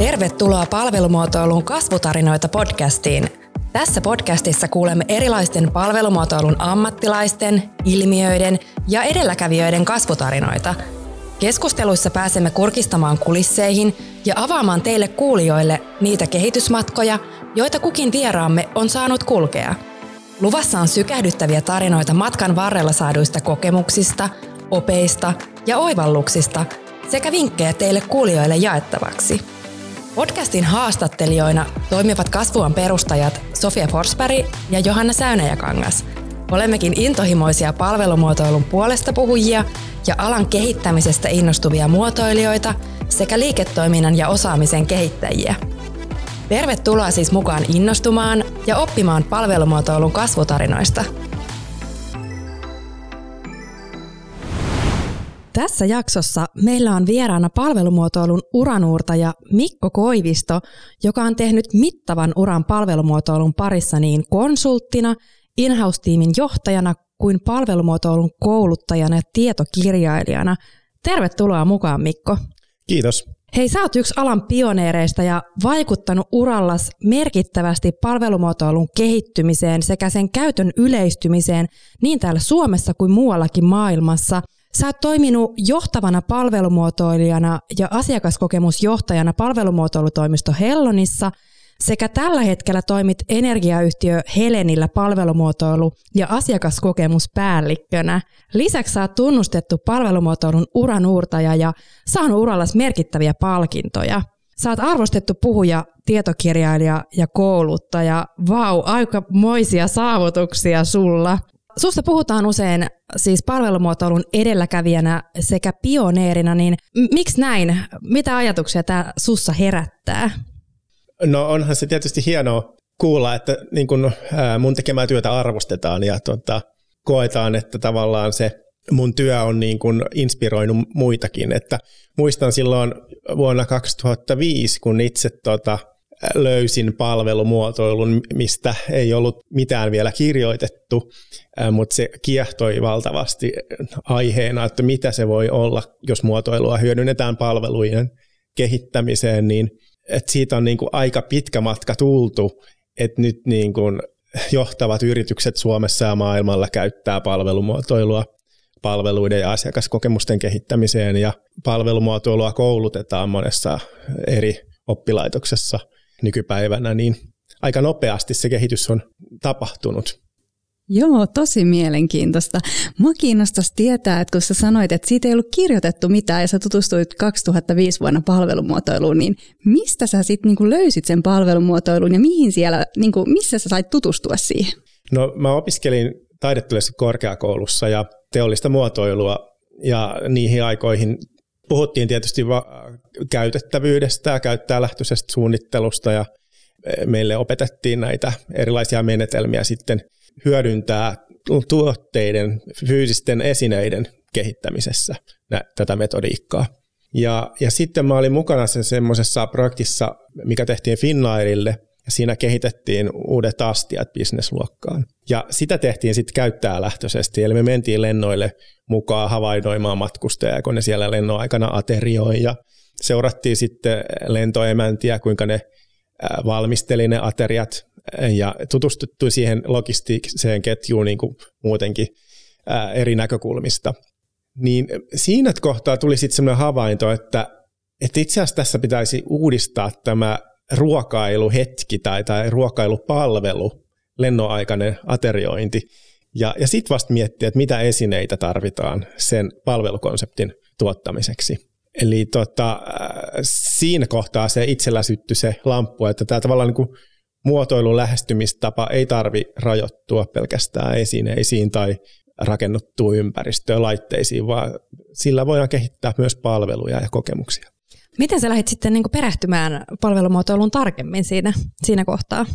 Tervetuloa palvelumuotoilun kasvutarinoita podcastiin. Tässä podcastissa kuulemme erilaisten palvelumuotoilun ammattilaisten, ilmiöiden ja edelläkävijöiden kasvutarinoita. Keskusteluissa pääsemme kurkistamaan kulisseihin ja avaamaan teille kuulijoille niitä kehitysmatkoja, joita kukin vieraamme on saanut kulkea. Luvassa on sykähdyttäviä tarinoita matkan varrella saaduista kokemuksista, opeista ja oivalluksista sekä vinkkejä teille kuulijoille jaettavaksi. Podcastin haastattelijoina toimivat kasvuan perustajat Sofia Forsberg ja Johanna Säynäjäkangas. Olemmekin intohimoisia palvelumuotoilun puolesta puhujia ja alan kehittämisestä innostuvia muotoilijoita sekä liiketoiminnan ja osaamisen kehittäjiä. Tervetuloa siis mukaan innostumaan ja oppimaan palvelumuotoilun kasvutarinoista – Tässä jaksossa meillä on vieraana palvelumuotoilun uranuurtaja Mikko Koivisto, joka on tehnyt mittavan uran palvelumuotoilun parissa niin konsulttina, in-house-tiimin johtajana kuin palvelumuotoilun kouluttajana ja tietokirjailijana. Tervetuloa mukaan Mikko. Kiitos. Hei, sä oot yksi alan pioneereista ja vaikuttanut urallas merkittävästi palvelumuotoilun kehittymiseen sekä sen käytön yleistymiseen niin täällä Suomessa kuin muuallakin maailmassa – Sä oot toiminut johtavana palvelumuotoilijana ja asiakaskokemusjohtajana palvelumuotoilutoimisto Hellonissa sekä tällä hetkellä toimit energiayhtiö Helenillä palvelumuotoilu- ja asiakaskokemuspäällikkönä. Lisäksi sä oot tunnustettu palvelumuotoilun uranuurtaja ja saanut urallas merkittäviä palkintoja. Sä oot arvostettu puhuja, tietokirjailija ja kouluttaja. Vau, aika moisia saavutuksia sulla. Susta puhutaan usein siis palvelumuotoilun edelläkävijänä sekä pioneerina, niin miksi näin? Mitä ajatuksia tämä sussa herättää? No onhan se tietysti hienoa kuulla, että niin kun, mun tekemää työtä arvostetaan ja tota, koetaan, että tavallaan se mun työ on niin kun inspiroinut muitakin. Että muistan silloin vuonna 2005, kun itse tota, löysin palvelumuotoilun, mistä ei ollut mitään vielä kirjoitettu, mutta se kiehtoi valtavasti aiheena, että mitä se voi olla, jos muotoilua hyödynnetään palvelujen kehittämiseen, niin että siitä on niin kuin aika pitkä matka tultu, että nyt niin kuin johtavat yritykset Suomessa ja maailmalla käyttää palvelumuotoilua palveluiden ja asiakaskokemusten kehittämiseen ja palvelumuotoilua koulutetaan monessa eri oppilaitoksessa – nykypäivänä, niin aika nopeasti se kehitys on tapahtunut. Joo, tosi mielenkiintoista. Mua kiinnostaisi tietää, että kun sä sanoit, että siitä ei ollut kirjoitettu mitään ja sä tutustuit 2005 vuonna palvelumuotoiluun, niin mistä sä sitten niinku löysit sen palvelumuotoilun ja mihin siellä, niinku, missä sä sait tutustua siihen? No mä opiskelin taidettuessa korkeakoulussa ja teollista muotoilua ja niihin aikoihin puhuttiin tietysti va- käytettävyydestä ja käyttäjälähtöisestä suunnittelusta ja e, meille opetettiin näitä erilaisia menetelmiä sitten hyödyntää tuotteiden, fyysisten esineiden kehittämisessä nä- tätä metodiikkaa. Ja, ja sitten mä olin mukana sen semmoisessa projektissa, mikä tehtiin Finnairille, ja siinä kehitettiin uudet astiat bisnesluokkaan. Ja sitä tehtiin sitten käyttäjälähtöisesti, eli me mentiin lennoille mukaan havainnoimaan matkustajia, kun ne siellä lennon aikana aterioi, ja seurattiin sitten lentoemäntiä, kuinka ne valmisteli ne ateriat, ja tutustuttiin siihen logistiseen ketjuun niin kuin muutenkin eri näkökulmista. Niin siinä kohtaa tuli sitten sellainen havainto, että, että itse asiassa tässä pitäisi uudistaa tämä ruokailuhetki tai, tai ruokailupalvelu, lennoaikainen ateriointi, ja, ja sitten vasta miettiä, että mitä esineitä tarvitaan sen palvelukonseptin tuottamiseksi. Eli tota, siinä kohtaa se itsellä syttyi se lamppu, että tämä tavallaan niin muotoilun lähestymistapa ei tarvi rajoittua pelkästään esineisiin tai rakennuttuun ympäristöön, laitteisiin, vaan sillä voidaan kehittää myös palveluja ja kokemuksia. Miten sä lähdit sitten niin perehtymään palvelumuotoiluun tarkemmin siinä, siinä kohtaa?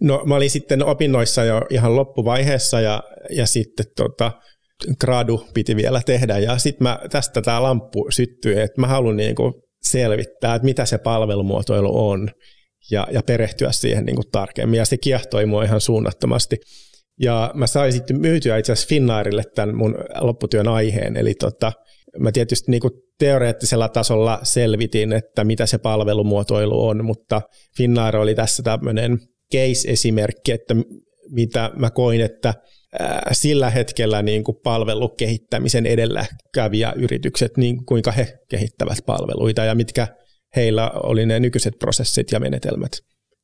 No mä olin sitten opinnoissa jo ihan loppuvaiheessa ja, ja sitten tota, gradu piti vielä tehdä ja sitten tästä tämä lamppu syttyi, että mä haluan niinku selvittää, että mitä se palvelumuotoilu on ja, ja perehtyä siihen niinku tarkemmin ja se kiehtoi mua ihan suunnattomasti. Ja mä sain sitten myytyä itse asiassa Finnairille tämän mun lopputyön aiheen. Eli tota, mä tietysti niin kuin teoreettisella tasolla selvitin, että mitä se palvelumuotoilu on, mutta Finnair oli tässä tämmöinen case-esimerkki, että mitä mä koin, että sillä hetkellä niin kuin palvelukehittämisen edelläkävijä yritykset, niin kuinka he kehittävät palveluita ja mitkä heillä oli ne nykyiset prosessit ja menetelmät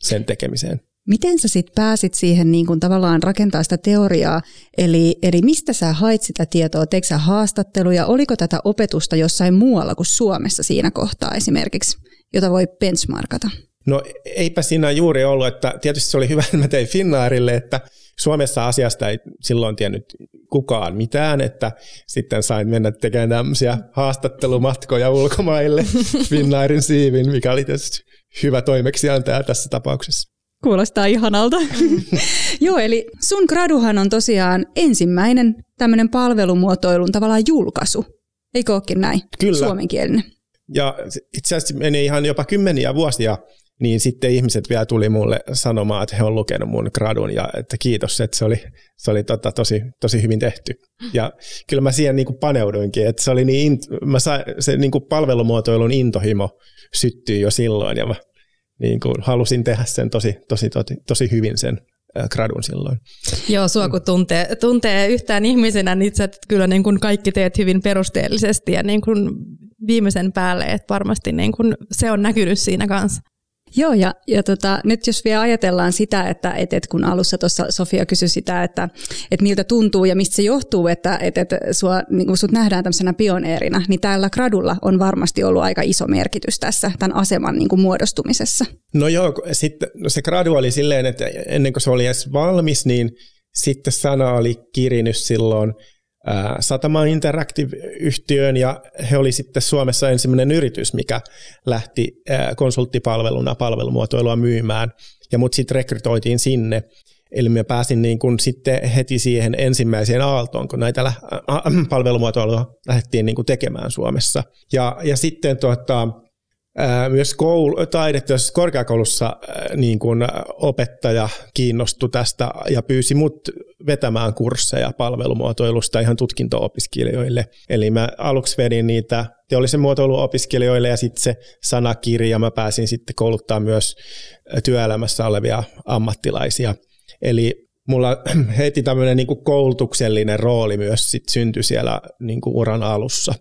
sen tekemiseen. Miten sä sitten pääsit siihen niin kun tavallaan rakentaa sitä teoriaa, eli, eli mistä sä hait sitä tietoa, teikö sä haastatteluja, oliko tätä opetusta jossain muualla kuin Suomessa siinä kohtaa esimerkiksi, jota voi benchmarkata? No eipä siinä juuri ollut, että tietysti se oli hyvä, että mä tein Finnairille, että Suomessa asiasta ei silloin tiennyt kukaan mitään, että sitten sain mennä tekemään tämmöisiä haastattelumatkoja ulkomaille Finnairin siivin, mikä oli tietysti hyvä toimeksiantaja tässä tapauksessa. Kuulostaa ihanalta. Joo, eli sun graduhan on tosiaan ensimmäinen tämmöinen palvelumuotoilun tavallaan julkaisu. Eikö olekin näin? Kyllä. Suomenkielinen. Ja itse asiassa meni ihan jopa kymmeniä vuosia, niin sitten ihmiset vielä tuli mulle sanomaan, että he on lukenut mun gradun ja että kiitos, että se oli, se oli tota tosi, tosi hyvin tehty. Ja kyllä mä siihen niin kuin paneuduinkin, että se oli niin, mä sain, se niin kuin palvelumuotoilun intohimo syttyi jo silloin ja mä niin kuin halusin tehdä sen tosi, tosi, tosi, tosi hyvin sen gradun silloin. Joo, sua kun tuntee, tuntee yhtään ihmisenä, niin sä kyllä niin kuin kaikki teet hyvin perusteellisesti ja niin kuin viimeisen päälle, että varmasti niin kuin se on näkynyt siinä kanssa. Joo, ja, ja tota, nyt jos vielä ajatellaan sitä, että et, et kun alussa tuossa Sofia kysyi sitä, että et miltä tuntuu ja mistä se johtuu, että et, et sua, niin kun sut nähdään tämmöisenä pioneerina, niin täällä gradulla on varmasti ollut aika iso merkitys tässä tämän aseman niin kuin muodostumisessa. No joo, sitten no se gradu oli silleen, että ennen kuin se oli edes valmis, niin sitten sana oli kirinyt silloin – Satama Interactive-yhtiöön ja he oli sitten Suomessa ensimmäinen yritys, mikä lähti konsulttipalveluna palvelumuotoilua myymään ja mut sitten rekrytoitiin sinne. Eli mä pääsin niin kun sitten heti siihen ensimmäiseen aaltoon, kun näitä palvelumuotoilua lähdettiin niin kun tekemään Suomessa. Ja, ja sitten tuota, myös koulu, taidetta, korkeakoulussa niin kuin opettaja kiinnostui tästä ja pyysi mut vetämään kursseja palvelumuotoilusta ihan tutkinto-opiskelijoille. Eli mä aluksi vedin niitä teollisen muotoiluopiskelijoille ja sitten se sanakirja mä pääsin sitten kouluttaa myös työelämässä olevia ammattilaisia. Eli mulla heti tämmöinen niin koulutuksellinen rooli myös sit syntyi siellä niin uran alussa.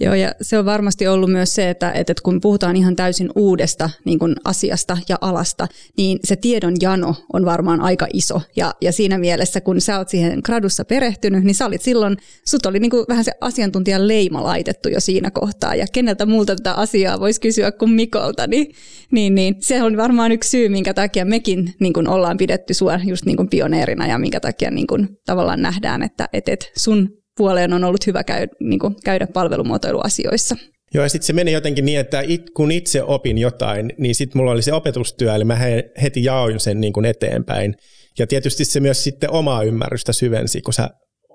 Joo, ja se on varmasti ollut myös se, että, että kun puhutaan ihan täysin uudesta niin kuin asiasta ja alasta, niin se tiedon jano on varmaan aika iso. Ja, ja siinä mielessä, kun sä oot siihen gradussa perehtynyt, niin sä olit silloin, sut oli niin kuin vähän se asiantuntijan leima laitettu jo siinä kohtaa. Ja keneltä muulta tätä asiaa voisi kysyä kuin Mikolta, niin, niin, niin se on varmaan yksi syy, minkä takia mekin niin kuin ollaan pidetty sua just niin kuin pioneerina ja minkä takia niin kuin tavallaan nähdään, että et, et sun puoleen on ollut hyvä käydä, niin kuin, käydä palvelumuotoiluasioissa. Joo, ja sitten se meni jotenkin niin, että it, kun itse opin jotain, niin sitten mulla oli se opetustyö, eli mä heti jaoin sen niin kuin eteenpäin. Ja tietysti se myös sitten omaa ymmärrystä syvensi, kun sä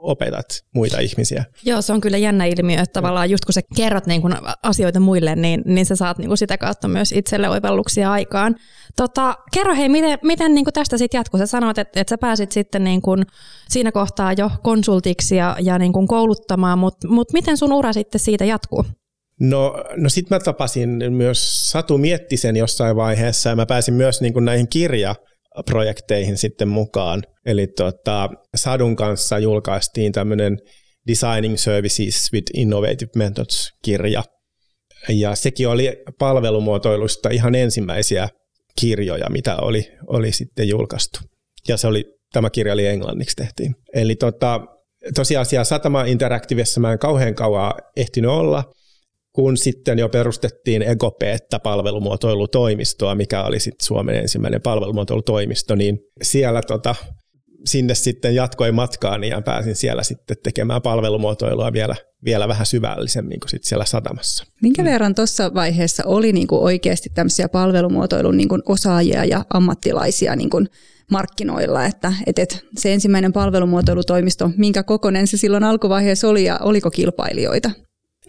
opetat muita ihmisiä. Joo, se on kyllä jännä ilmiö, että tavallaan just kun sä kerrot niin kun asioita muille, niin, niin sä saat niin kun sitä kautta myös itselle oivalluksia aikaan. Tota, kerro hei, miten, miten niin tästä sitten jatkuu? Sä sanoit, että, että sä pääsit sitten niin kun siinä kohtaa jo konsultiksi ja, ja niin kun kouluttamaan, mutta mut miten sun ura sitten siitä jatkuu? No, no sitten mä tapasin myös Satu Miettisen jossain vaiheessa ja mä pääsin myös niin kuin näihin kirja projekteihin sitten mukaan. Eli tota, Sadun kanssa julkaistiin tämmöinen Designing Services with Innovative Methods-kirja. Ja sekin oli palvelumuotoilusta ihan ensimmäisiä kirjoja, mitä oli, oli sitten julkaistu. Ja se oli, tämä kirja oli englanniksi tehtiin. Eli tota, tosiasiassa Satama Interactivessa mä en kauhean kauan ehtinyt olla – kun sitten jo perustettiin Egopeetta palvelumuotoilutoimistoa, mikä oli sitten Suomen ensimmäinen palvelumuotoilutoimisto, niin siellä tota, sinne sitten jatkoin matkaani ja pääsin siellä sitten tekemään palvelumuotoilua vielä, vielä vähän syvällisemmin kuin sitten siellä satamassa. Minkä verran tuossa vaiheessa oli niin kuin oikeasti tämmöisiä palvelumuotoilun niin kuin osaajia ja ammattilaisia niin kuin markkinoilla, että, että se ensimmäinen palvelumuotoilutoimisto, minkä kokonen se silloin alkuvaiheessa oli ja oliko kilpailijoita?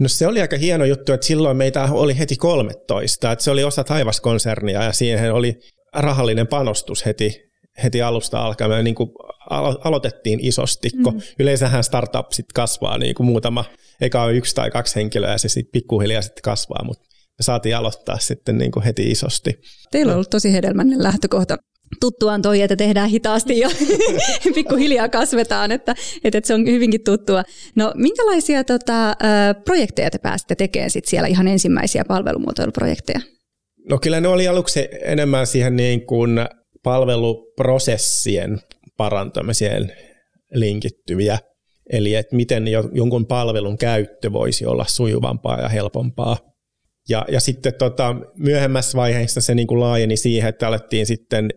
No se oli aika hieno juttu, että silloin meitä oli heti 13, että se oli osa taivaskonsernia ja siihen oli rahallinen panostus heti, heti alusta alkaen. Me niin kuin alo- aloitettiin isosti, kun mm. yleensähän startup sit kasvaa niin kuin muutama, eikä ole yksi tai kaksi henkilöä ja se sitten pikkuhiljaa sitten kasvaa, mutta me saatiin aloittaa sitten niin kuin heti isosti. Teillä on ollut tosi hedelmällinen lähtökohta tuttuaan toi, että tehdään hitaasti ja pikkuhiljaa kasvetaan, että, että se on hyvinkin tuttua. No minkälaisia tota, projekteja te pääsitte tekemään sit siellä ihan ensimmäisiä palvelumuotoiluprojekteja? No kyllä ne oli aluksi enemmän siihen niin kuin palveluprosessien parantamiseen linkittyviä. Eli että miten jonkun palvelun käyttö voisi olla sujuvampaa ja helpompaa. Ja, ja sitten tota, myöhemmässä vaiheessa se niin kuin laajeni siihen, että alettiin sitten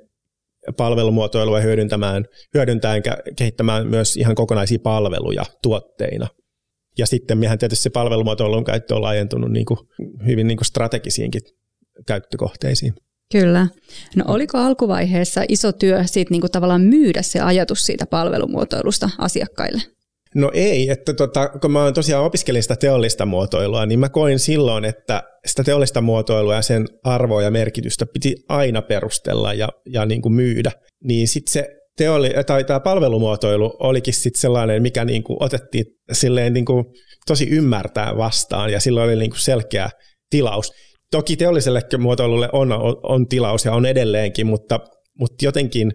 palvelumuotoilua hyödyntämään, hyödyntäen kehittämään myös ihan kokonaisia palveluja tuotteina. Ja sitten mehän tietysti se palvelumuotoilun käyttö on laajentunut niin kuin hyvin niin kuin strategisiinkin käyttökohteisiin. Kyllä. No oliko alkuvaiheessa iso työ siitä niin kuin tavallaan myydä se ajatus siitä palvelumuotoilusta asiakkaille? No ei, että tota, kun mä tosiaan opiskelin sitä teollista muotoilua, niin mä koin silloin, että sitä teollista muotoilua ja sen arvoa ja merkitystä piti aina perustella ja, ja niin kuin myydä. Niin sitten se teolli, tai tämä palvelumuotoilu olikin sitten sellainen, mikä niin kuin otettiin silleen niin kuin tosi ymmärtää vastaan ja silloin oli niin kuin selkeä tilaus. Toki teolliselle muotoilulle on, on, on tilaus ja on edelleenkin, mutta, mutta jotenkin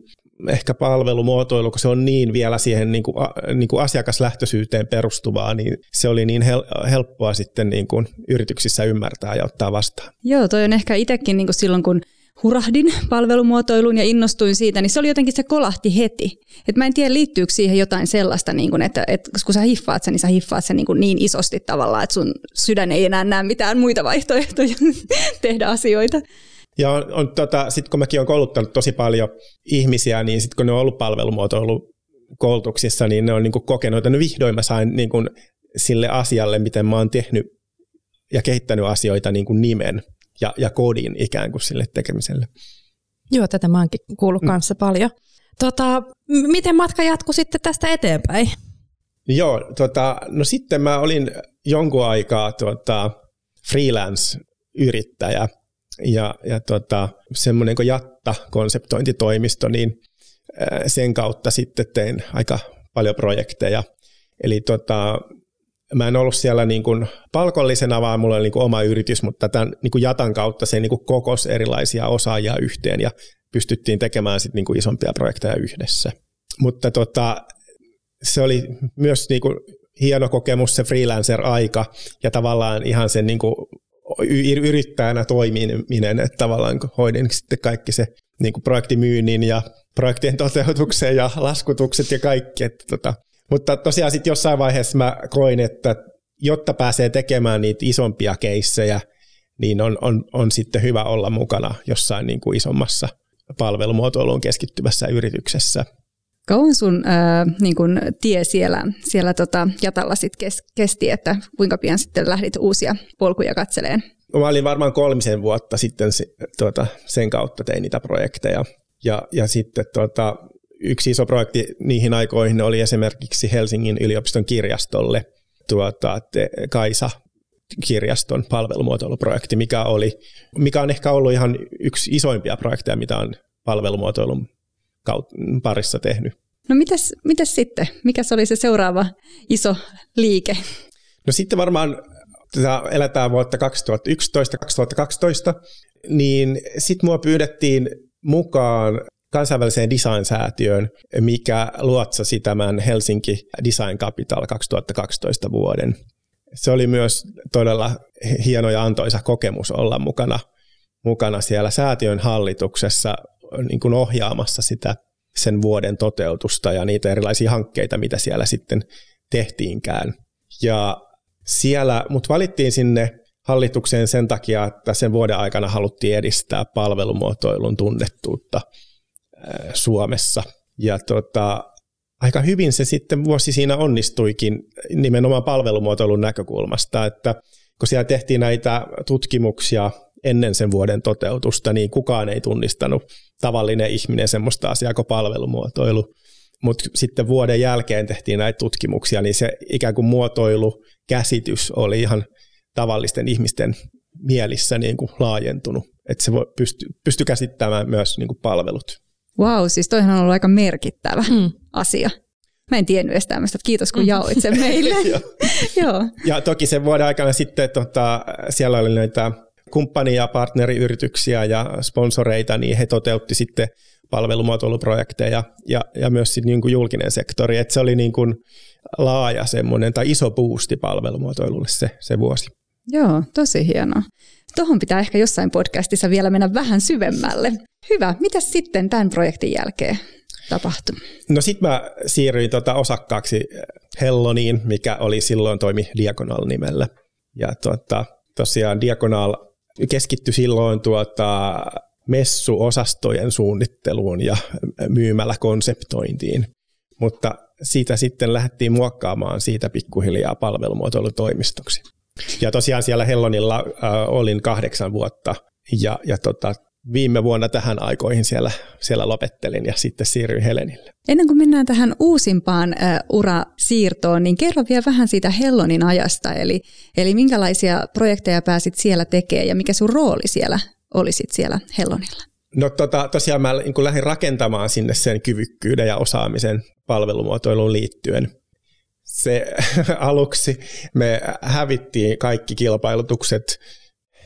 ehkä palvelumuotoilu, kun se on niin vielä siihen niin kuin, niin kuin asiakaslähtöisyyteen perustuvaa, niin se oli niin hel- helppoa sitten niin kuin yrityksissä ymmärtää ja ottaa vastaan. Joo, toi on ehkä itsekin niin kuin silloin, kun hurahdin palvelumuotoiluun ja innostuin siitä, niin se oli jotenkin, se kolahti heti. Et mä en tiedä, liittyykö siihen jotain sellaista, niin kun, että, että kun sä hiffaat sen, niin sä hiffaat sen niin, niin isosti tavallaan, että sun sydän ei enää näe mitään muita vaihtoehtoja tehdä asioita. Ja on, on tota, sitten kun mäkin olen kouluttanut tosi paljon ihmisiä, niin sitten kun ne on ollut palvelumuotoilu koulutuksissa, niin ne on niin kuin kokenut, että no vihdoin mä sain niin kuin sille asialle, miten mä oon tehnyt ja kehittänyt asioita niin kuin nimen ja, ja kodin ikään kuin sille tekemiselle. Joo, tätä mä oonkin kuullut mm. kanssa paljon. Tota, miten matka jatkui sitten tästä eteenpäin? Joo, tota, no sitten mä olin jonkun aikaa tota, freelance-yrittäjä ja, ja tota, semmoinen kuin Jatta-konseptointitoimisto, niin sen kautta sitten tein aika paljon projekteja. Eli tota, mä en ollut siellä niin kuin palkollisena, vaan mulla oli niin kuin oma yritys, mutta tämän niin kuin Jatan kautta se niin kuin kokos erilaisia osaajia yhteen ja pystyttiin tekemään sitten niin kuin isompia projekteja yhdessä. Mutta tota, se oli myös niin kuin hieno kokemus se freelancer-aika ja tavallaan ihan sen niin kuin yrittäjänä toimiminen, että tavallaan hoidin sitten kaikki se niin kuin projektimyynnin ja projektien toteutuksen ja laskutukset ja kaikki. Että tota. Mutta tosiaan sitten jossain vaiheessa mä koin, että jotta pääsee tekemään niitä isompia keissejä, niin on, on, on sitten hyvä olla mukana jossain niin kuin isommassa palvelumuotoiluun keskittyvässä yrityksessä. Kauan sun ää, niin kun tie siellä, siellä tota, Jatalla sit kes, kesti, että kuinka pian sitten lähdit uusia polkuja katseleen? Mä olin varmaan kolmisen vuotta sitten tuota, sen kautta tein niitä projekteja. Ja, ja sitten tuota, yksi iso projekti niihin aikoihin oli esimerkiksi Helsingin yliopiston kirjastolle tuota, te, Kaisa kirjaston palvelumuotoiluprojekti, mikä, oli, mikä on ehkä ollut ihan yksi isoimpia projekteja, mitä on palvelumuotoilun parissa tehnyt. No mitäs, mitäs sitten? Mikä se oli se seuraava iso liike? No sitten varmaan tätä eletään vuotta 2011-2012, niin sitten mua pyydettiin mukaan kansainväliseen design-säätiöön, mikä luotsasi tämän Helsinki Design Capital 2012 vuoden. Se oli myös todella hieno ja antoisa kokemus olla mukana, mukana siellä säätiön hallituksessa niin kuin ohjaamassa sitä sen vuoden toteutusta ja niitä erilaisia hankkeita, mitä siellä sitten tehtiinkään. Ja siellä, mut valittiin sinne hallitukseen sen takia, että sen vuoden aikana haluttiin edistää palvelumuotoilun tunnettuutta Suomessa. Ja tota, aika hyvin se sitten vuosi siinä onnistuikin nimenomaan palvelumuotoilun näkökulmasta, että kun siellä tehtiin näitä tutkimuksia ennen sen vuoden toteutusta, niin kukaan ei tunnistanut tavallinen ihminen semmoista asiaa kuin palvelumuotoilu. Mutta sitten vuoden jälkeen tehtiin näitä tutkimuksia, niin se ikään kuin muotoilukäsitys oli ihan tavallisten ihmisten mielissä niin kuin laajentunut, että se voi pysty, pysty käsittämään myös niin kuin palvelut. Vau, wow, siis toihan on ollut aika merkittävä mm. asia. Mä en tiennyt edes tämmöistä, että kiitos kun mm. jaoit sen meille. Joo. Ja toki sen vuoden aikana sitten tota, siellä oli näitä kumppani- ja partneriyrityksiä ja sponsoreita, niin he toteutti sitten palvelumuotoiluprojekteja ja, ja myös sitten niin kuin julkinen sektori. että se oli niin kuin laaja semmoinen tai iso boosti palvelumuotoilulle se, se vuosi. Joo, tosi hienoa. Tuohon pitää ehkä jossain podcastissa vielä mennä vähän syvemmälle. Hyvä. Mitä sitten tämän projektin jälkeen tapahtui? No sitten mä siirryin tota osakkaaksi Helloniin, mikä oli silloin toimi Diagonal nimellä. Ja tuota, tosiaan Diagonal keskittyi silloin tuota, messuosastojen suunnitteluun ja myymällä konseptointiin. Mutta siitä sitten lähdettiin muokkaamaan siitä pikkuhiljaa palvelumuotoilutoimistoksi. Ja tosiaan siellä Hellonilla äh, olin kahdeksan vuotta ja, ja tota, viime vuonna tähän aikoihin siellä, siellä lopettelin ja sitten siirryin Helenille. Ennen kuin mennään tähän uusimpaan uh, urasiirtoon, niin kerro vielä vähän siitä Hellonin ajasta, eli, eli minkälaisia projekteja pääsit siellä tekemään ja mikä sun rooli siellä olisit siellä Hellonilla? No tota, tosiaan mä niin lähdin rakentamaan sinne sen kyvykkyyden ja osaamisen palvelumuotoiluun liittyen. Se aluksi me hävittiin kaikki kilpailutukset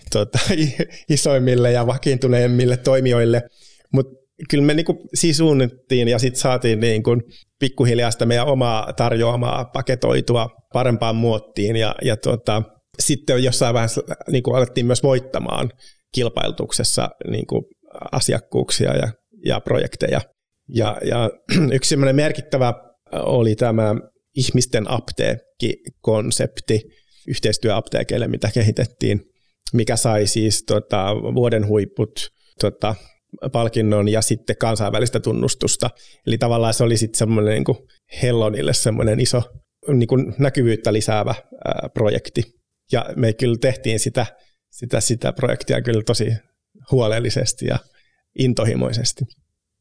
tota, isoimmille ja vakiintuneimmille toimijoille, mutta kyllä me niinku sisuunnittiin ja sitten saatiin niinku pikkuhiljaa sitä meidän omaa tarjoamaa paketoitua parempaan muottiin ja, ja tota, sitten jossain vaiheessa niinku alettiin myös voittamaan kilpailutuksessa niinku asiakkuuksia ja, ja projekteja. Ja, ja yksi merkittävä oli tämä ihmisten apteekkikonsepti yhteistyöapteekeille, mitä kehitettiin mikä sai siis tota, vuoden huiput tota, palkinnon ja sitten kansainvälistä tunnustusta. Eli tavallaan se oli sitten semmoinen niin Hellonille semmoinen iso niin kuin näkyvyyttä lisäävä ää, projekti. Ja me kyllä tehtiin sitä, sitä, sitä projektia kyllä tosi huolellisesti ja intohimoisesti.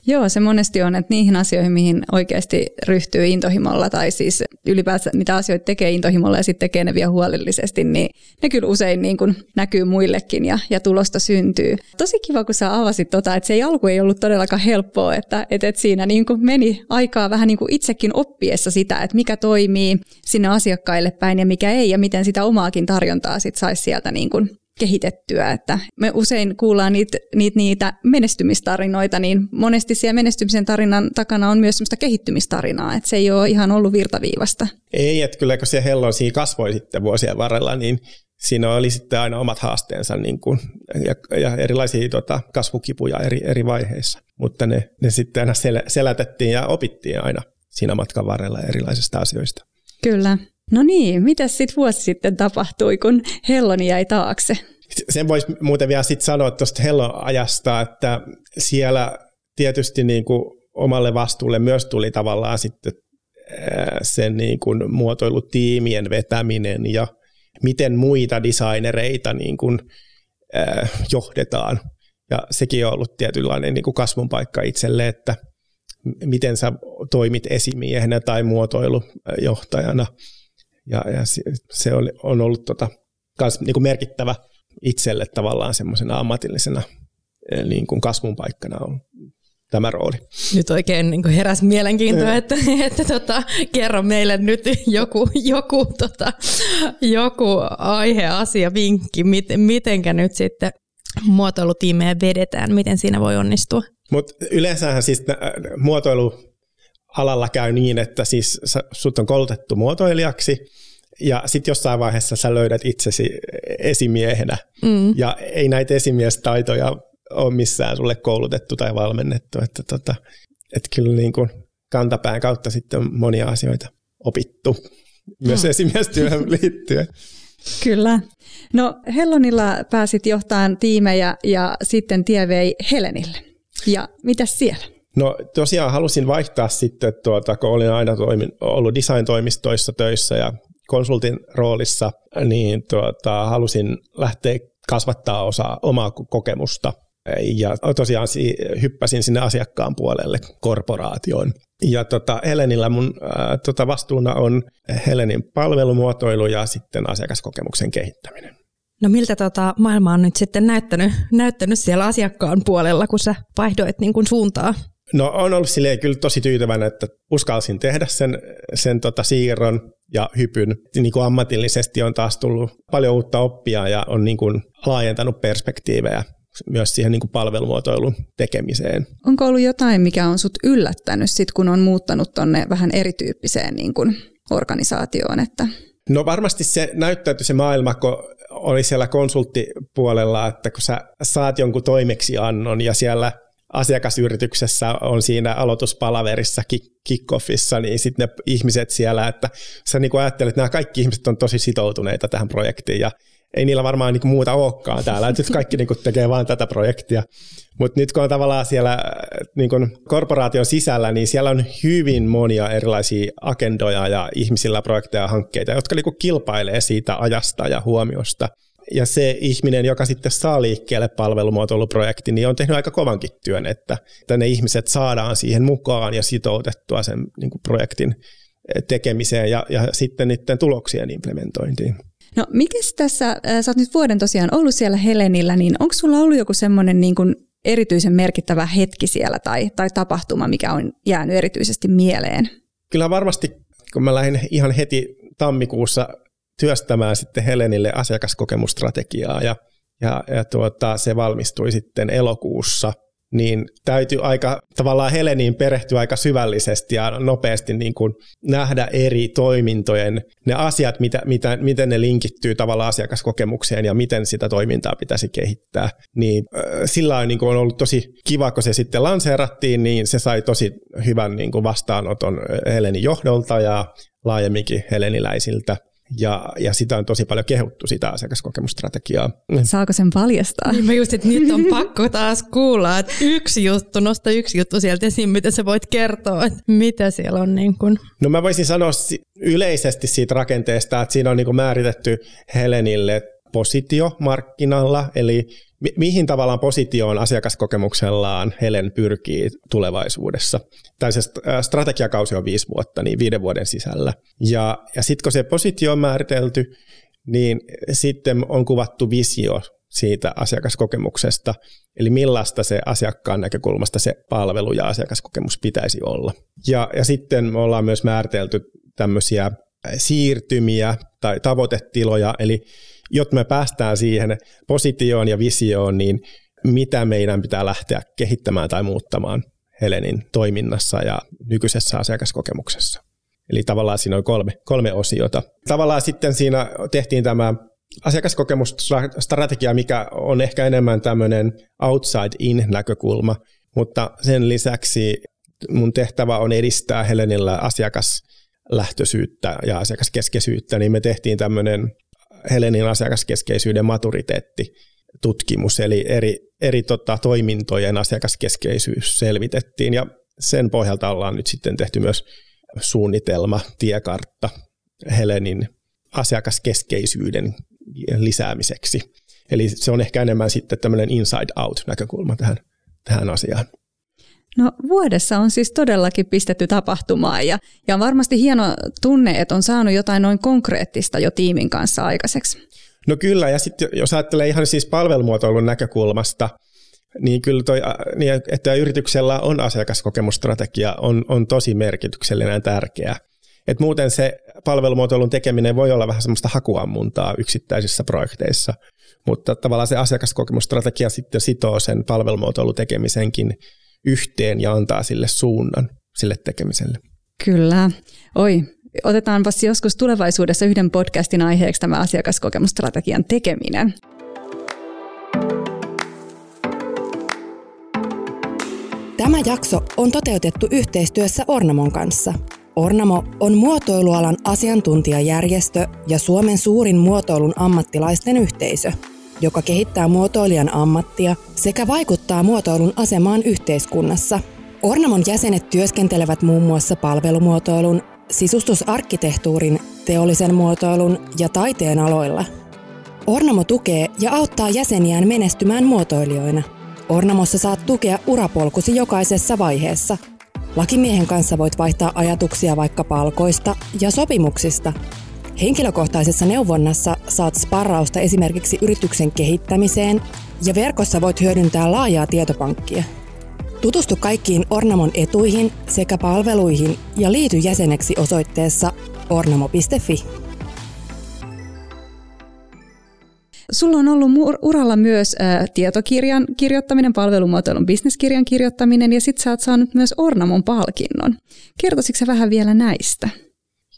Joo, se monesti on, että niihin asioihin, mihin oikeasti ryhtyy intohimolla tai siis ylipäätään mitä asioita tekee intohimolla ja sitten tekee ne vielä huolellisesti, niin ne kyllä usein niin kuin näkyy muillekin ja, ja tulosta syntyy. Tosi kiva, kun sä avasit tota, että se alku ei ollut todellakaan helppoa, että, että, että siinä niin kuin meni aikaa vähän niin kuin itsekin oppiessa sitä, että mikä toimii sinne asiakkaille päin ja mikä ei ja miten sitä omaakin tarjontaa sitten saisi sieltä niin kuin kehitettyä. Että me usein kuullaan niitä, niitä, niitä menestymistarinoita, niin monesti siellä menestymisen tarinan takana on myös sellaista kehittymistarinaa, että se ei ole ihan ollut virtaviivasta. Ei, että kyllä kun se Hellon siinä kasvoi sitten vuosien varrella, niin siinä oli sitten aina omat haasteensa niin kuin, ja, ja erilaisia tota, kasvukipuja eri, eri vaiheissa. Mutta ne, ne sitten aina sel, selätettiin ja opittiin aina siinä matkan varrella erilaisista asioista. Kyllä. No niin, mitä sitten vuosi sitten tapahtui, kun Helloni jäi taakse? Sen voisi muuten vielä sitten sanoa tuosta Hellon ajasta, että siellä tietysti niin kuin omalle vastuulle myös tuli tavallaan sitten sen niin kuin muotoilutiimien vetäminen ja miten muita designereita niin kuin, johdetaan. Ja sekin on ollut tietynlainen niin kuin kasvun paikka itselle, että miten sä toimit esimiehenä tai muotoilujohtajana – ja, ja se on, on ollut tota, kans niin kuin merkittävä itselle tavallaan semmoisena ammatillisena eh, niin kuin kasvun paikkana on tämä rooli. Nyt oikein niin heräsi mielenkiintoa, että, että tota, kerro meille nyt joku, joku, tota, joku aihe, asia, vinkki, miten, mitenkä nyt sitten muotoilutiimejä vedetään, miten siinä voi onnistua? Mutta yleensähän siis muotoilu alalla käy niin, että siis sut on koulutettu muotoilijaksi ja sitten jossain vaiheessa sä löydät itsesi esimiehenä mm. ja ei näitä esimiestaitoja ole missään sulle koulutettu tai valmennettu, että tota, et kyllä niin kuin kantapään kautta sitten on monia asioita opittu myös mm. esimiestyöhön liittyen. Kyllä. No Hellonilla pääsit johtamaan tiimejä ja sitten tie vei Helenille. Ja mitä siellä? No tosiaan halusin vaihtaa sitten, tuota, kun olin aina toimin, ollut design-toimistoissa töissä ja konsultin roolissa, niin tuota, halusin lähteä kasvattaa osaa omaa kokemusta. Ja tosiaan hyppäsin sinne asiakkaan puolelle korporaatioon. Ja tota, Helenillä mun ää, tota vastuuna on Helenin palvelumuotoilu ja sitten asiakaskokemuksen kehittäminen. No miltä tota maailma on nyt sitten näyttänyt, näyttänyt siellä asiakkaan puolella, kun sä vaihdoit niin kuin suuntaa? No on ollut silleen kyllä tosi tyytyväinen, että uskalsin tehdä sen, sen tota siirron ja hypyn. Niin kuin ammatillisesti on taas tullut paljon uutta oppia ja on niin kuin laajentanut perspektiivejä myös siihen niin kuin palvelumuotoilun tekemiseen. Onko ollut jotain, mikä on sut yllättänyt sit, kun on muuttanut tonne vähän erityyppiseen niin kuin organisaatioon? Että... No varmasti se näyttäytyi se maailma, kun oli siellä konsulttipuolella, että kun sä saat jonkun toimeksiannon ja siellä asiakasyrityksessä on siinä aloituspalaverissa, kickoffissa, niin sitten ne ihmiset siellä, että sä niin ajattelet, että nämä kaikki ihmiset on tosi sitoutuneita tähän projektiin ja ei niillä varmaan niin muuta olekaan täällä, että nyt kaikki niin tekee vain tätä projektia. Mutta nyt kun on tavallaan siellä niin korporaation sisällä, niin siellä on hyvin monia erilaisia agendoja ja ihmisillä projekteja ja hankkeita, jotka niin kilpailee siitä ajasta ja huomiosta. Ja se ihminen, joka sitten saa liikkeelle palvelumuotoiluprojekti, niin on tehnyt aika kovankin työn, että, että ne ihmiset saadaan siihen mukaan ja sitoutettua sen niin projektin tekemiseen ja, ja sitten niiden tuloksien implementointiin. No mikä tässä, äh, sä oot nyt vuoden tosiaan ollut siellä Helenillä, niin onko sulla ollut joku semmoinen niin kuin erityisen merkittävä hetki siellä tai, tai tapahtuma, mikä on jäänyt erityisesti mieleen? Kyllä varmasti, kun mä lähdin ihan heti tammikuussa työstämään sitten Helenille asiakaskokemustrategiaa ja, ja, ja tuota, se valmistui sitten elokuussa – niin täytyy aika tavallaan Heleniin perehtyä aika syvällisesti ja nopeasti niin kuin nähdä eri toimintojen, ne asiat, mitä, mitä, miten ne linkittyy tavallaan asiakaskokemukseen ja miten sitä toimintaa pitäisi kehittää. Niin sillä on, niin kuin on ollut tosi kiva, kun se sitten lanseerattiin, niin se sai tosi hyvän niin kuin vastaanoton Helenin johdolta ja laajemminkin heleniläisiltä. Ja, ja sitä on tosi paljon kehuttu, sitä asiakaskokemustrategiaa. Saako sen paljastaa? Niin mä just, että nyt on pakko taas kuulla, että yksi juttu, nosta yksi juttu sieltä esiin, mitä sä voit kertoa, että mitä siellä on. Niin kun. No mä voisin sanoa yleisesti siitä rakenteesta, että siinä on niin määritetty Helenille positio markkinalla, eli mi- mihin tavallaan positioon asiakaskokemuksellaan Helen pyrkii tulevaisuudessa. Tai se strategiakausi on viisi vuotta, niin viiden vuoden sisällä. Ja, ja sitten kun se positio on määritelty, niin sitten on kuvattu visio siitä asiakaskokemuksesta, eli millaista se asiakkaan näkökulmasta se palvelu ja asiakaskokemus pitäisi olla. Ja, ja sitten me ollaan myös määritelty tämmöisiä siirtymiä tai tavoitetiloja, eli jotta me päästään siihen positioon ja visioon, niin mitä meidän pitää lähteä kehittämään tai muuttamaan Helenin toiminnassa ja nykyisessä asiakaskokemuksessa. Eli tavallaan siinä on kolme, kolme osiota. Tavallaan sitten siinä tehtiin tämä asiakaskokemusstrategia, mikä on ehkä enemmän tämmöinen outside-in näkökulma, mutta sen lisäksi mun tehtävä on edistää Helenillä asiakaslähtöisyyttä ja asiakaskeskeisyyttä, niin me tehtiin tämmöinen Helenin asiakaskeskeisyyden maturiteetti tutkimus, eli eri, eri tota, toimintojen asiakaskeskeisyys selvitettiin, ja sen pohjalta ollaan nyt sitten tehty myös suunnitelma, tiekartta Helenin asiakaskeskeisyyden lisäämiseksi. Eli se on ehkä enemmän sitten tämmöinen inside out näkökulma tähän, tähän asiaan. No vuodessa on siis todellakin pistetty tapahtumaan ja, ja on varmasti hieno tunne, että on saanut jotain noin konkreettista jo tiimin kanssa aikaiseksi. No kyllä, ja sitten jos ajattelee ihan siis palvelumuotoilun näkökulmasta, niin kyllä toi, niin että yrityksellä on asiakaskokemusstrategia on, on tosi merkityksellinen ja tärkeä. Et muuten se palvelumuotoilun tekeminen voi olla vähän semmoista hakuammuntaa yksittäisissä projekteissa, mutta tavallaan se asiakaskokemusstrategia sitten sitoo sen palvelumuotoilun tekemisenkin yhteen ja antaa sille suunnan sille tekemiselle. Kyllä. Oi, otetaanpas joskus tulevaisuudessa yhden podcastin aiheeksi tämä asiakaskokemusstrategian tekeminen. Tämä jakso on toteutettu yhteistyössä Ornamon kanssa. Ornamo on muotoilualan asiantuntijajärjestö ja Suomen suurin muotoilun ammattilaisten yhteisö – joka kehittää muotoilijan ammattia sekä vaikuttaa muotoilun asemaan yhteiskunnassa. Ornamon jäsenet työskentelevät muun muassa palvelumuotoilun, sisustusarkkitehtuurin, teollisen muotoilun ja taiteen aloilla. Ornamo tukee ja auttaa jäseniään menestymään muotoilijoina. Ornamossa saat tukea urapolkusi jokaisessa vaiheessa. Lakimiehen kanssa voit vaihtaa ajatuksia vaikka palkoista ja sopimuksista – Henkilökohtaisessa neuvonnassa saat sparrausta esimerkiksi yrityksen kehittämiseen ja verkossa voit hyödyntää laajaa tietopankkia. Tutustu kaikkiin Ornamon etuihin sekä palveluihin ja liity jäseneksi osoitteessa ornamo.fi. Sulla on ollut uralla myös ä, tietokirjan kirjoittaminen, palvelumuotoilun bisneskirjan kirjoittaminen ja sitten sä oot saanut myös Ornamon palkinnon. Kertoisitko vähän vielä näistä?